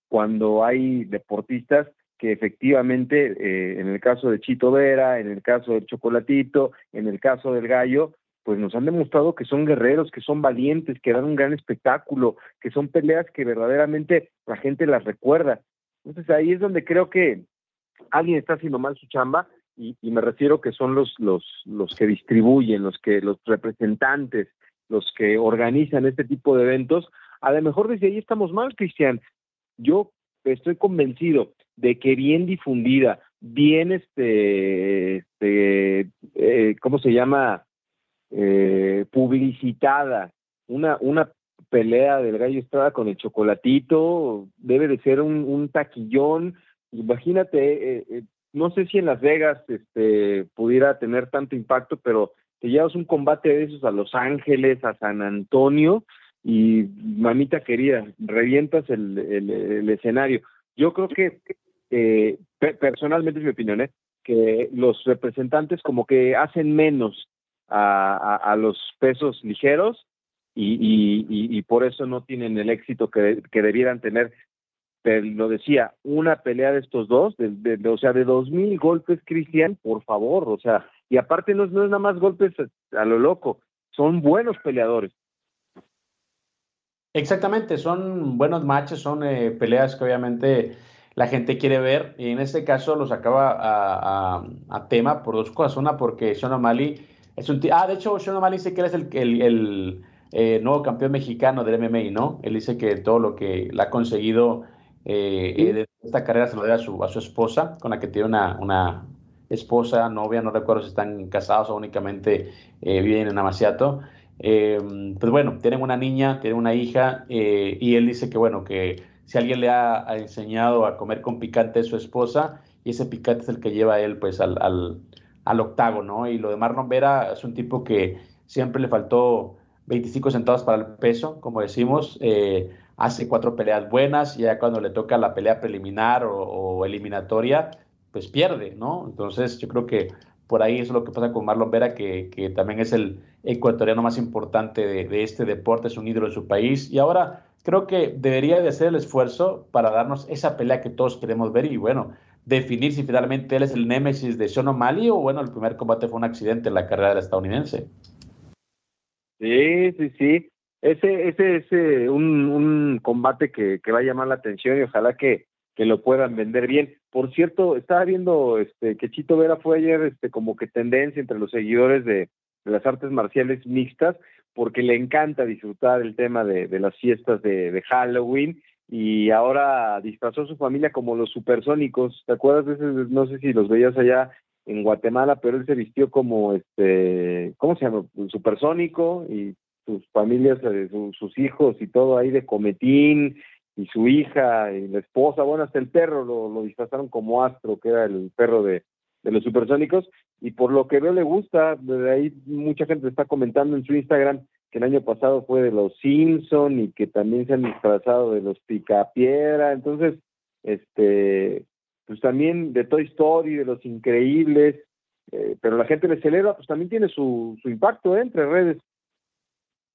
[SPEAKER 3] cuando hay deportistas que efectivamente, eh, en el caso de Chito Vera, en el caso del Chocolatito, en el caso del Gallo, pues nos han demostrado que son guerreros, que son valientes, que dan un gran espectáculo, que son peleas que verdaderamente la gente las recuerda. Entonces ahí es donde creo que alguien está haciendo mal su chamba y, y me refiero que son los, los, los que distribuyen, los que, los representantes, los que organizan este tipo de eventos. A lo mejor desde ahí estamos mal, Cristian. Yo estoy convencido de que bien difundida, bien este, este eh, ¿cómo se llama? eh, publicitada, una, una pelea del gallo Estrada con el chocolatito, debe de ser un, un taquillón. Imagínate, eh, eh, no sé si en Las Vegas este, pudiera tener tanto impacto, pero te llevas un combate de esos a Los Ángeles, a San Antonio, y mamita querida, revientas el, el, el escenario. Yo creo que, eh, personalmente es mi opinión, ¿eh? que los representantes como que hacen menos a, a, a los pesos ligeros y, y, por eso no tienen el éxito que, que debieran tener. Pero lo decía, una pelea de estos dos, de, de, o sea, de dos mil golpes, Cristian, por favor, o sea, y aparte no, no es nada más golpes a, lo loco, son buenos peleadores.
[SPEAKER 2] Exactamente, son buenos matches, son eh, peleas que obviamente la gente quiere ver y en este caso los acaba a, a, a tema por dos cosas. Una, porque Sean O'Malley es un ah, de hecho, Sean O'Malley dice que él es el, el, el eh, nuevo campeón mexicano del MMA, ¿no? Él dice que todo lo que le ha conseguido eh, sí. de esta carrera se lo debe a su, a su esposa, con la que tiene una, una esposa, novia, no recuerdo si están casados o únicamente eh, viven en Amaciato. Eh, pues bueno, tienen una niña, tienen una hija, eh, y él dice que bueno, que si alguien le ha, enseñado a comer con picante es su esposa, y ese picante es el que lleva a él pues al, al al octágono. Y lo de Marlon Vera es un tipo que siempre le faltó 25 centavos para el peso, como decimos. Eh, hace cuatro peleas buenas y ya cuando le toca la pelea preliminar o, eliminatoria, pues pierde, ¿no? Entonces yo creo que por ahí es lo que pasa con Marlon Vera, que, también es el ecuatoriano más importante de, este deporte, es un ídolo de su país. Y ahora creo que debería de hacer el esfuerzo para darnos esa pelea que todos queremos ver. Y bueno, definir si finalmente él es el némesis de Sean O'Malley o bueno, el primer combate fue un accidente en la carrera del estadounidense.
[SPEAKER 3] Sí, sí, sí. Ese, ese es eh, un, un combate que, va a llamar la atención y ojalá que lo puedan vender bien. Por cierto, estaba viendo este que Chito Vera fue ayer este como que tendencia entre los seguidores de, las artes marciales mixtas porque le encanta disfrutar el tema de, las fiestas de, Halloween y ahora disfrazó su familia como los supersónicos. ¿Te acuerdas de ese? No sé si los veías allá en Guatemala, pero él se vistió como este, ¿cómo se llama? Supersónico y sus familias, eh, su, sus hijos y todo ahí de cometín y su hija y la esposa, bueno, hasta el perro lo, disfrazaron como Astro, que era el perro de, de los supersónicos. y por lo que veo le gusta, de ahí mucha gente está comentando en su Instagram que el año pasado fue de los Simpson y que también se han disfrazado de los Picapiedra, entonces, este, pues también de Toy Story, de los Increíbles, eh, pero la gente le celebra, pues también tiene su, su impacto ¿eh? entre redes.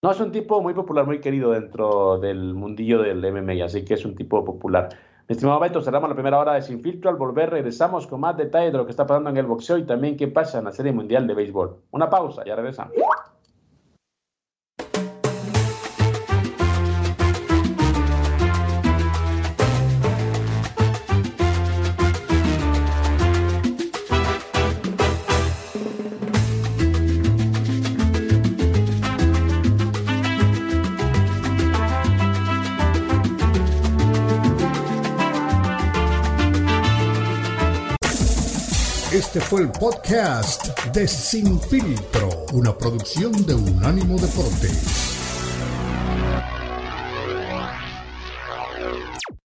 [SPEAKER 2] No, es un tipo muy popular, muy querido dentro del mundillo del MMA, así que es un tipo popular. Mi estimado Beto, cerramos la primera hora de Sin Filtro. Al volver regresamos con más detalles de lo que está pasando en el boxeo y también qué pasa en la Serie Mundial de Béisbol. Una pausa, ya regresamos.
[SPEAKER 1] Fue el podcast de Sin Filtro, una producción de Unánimo Deportes.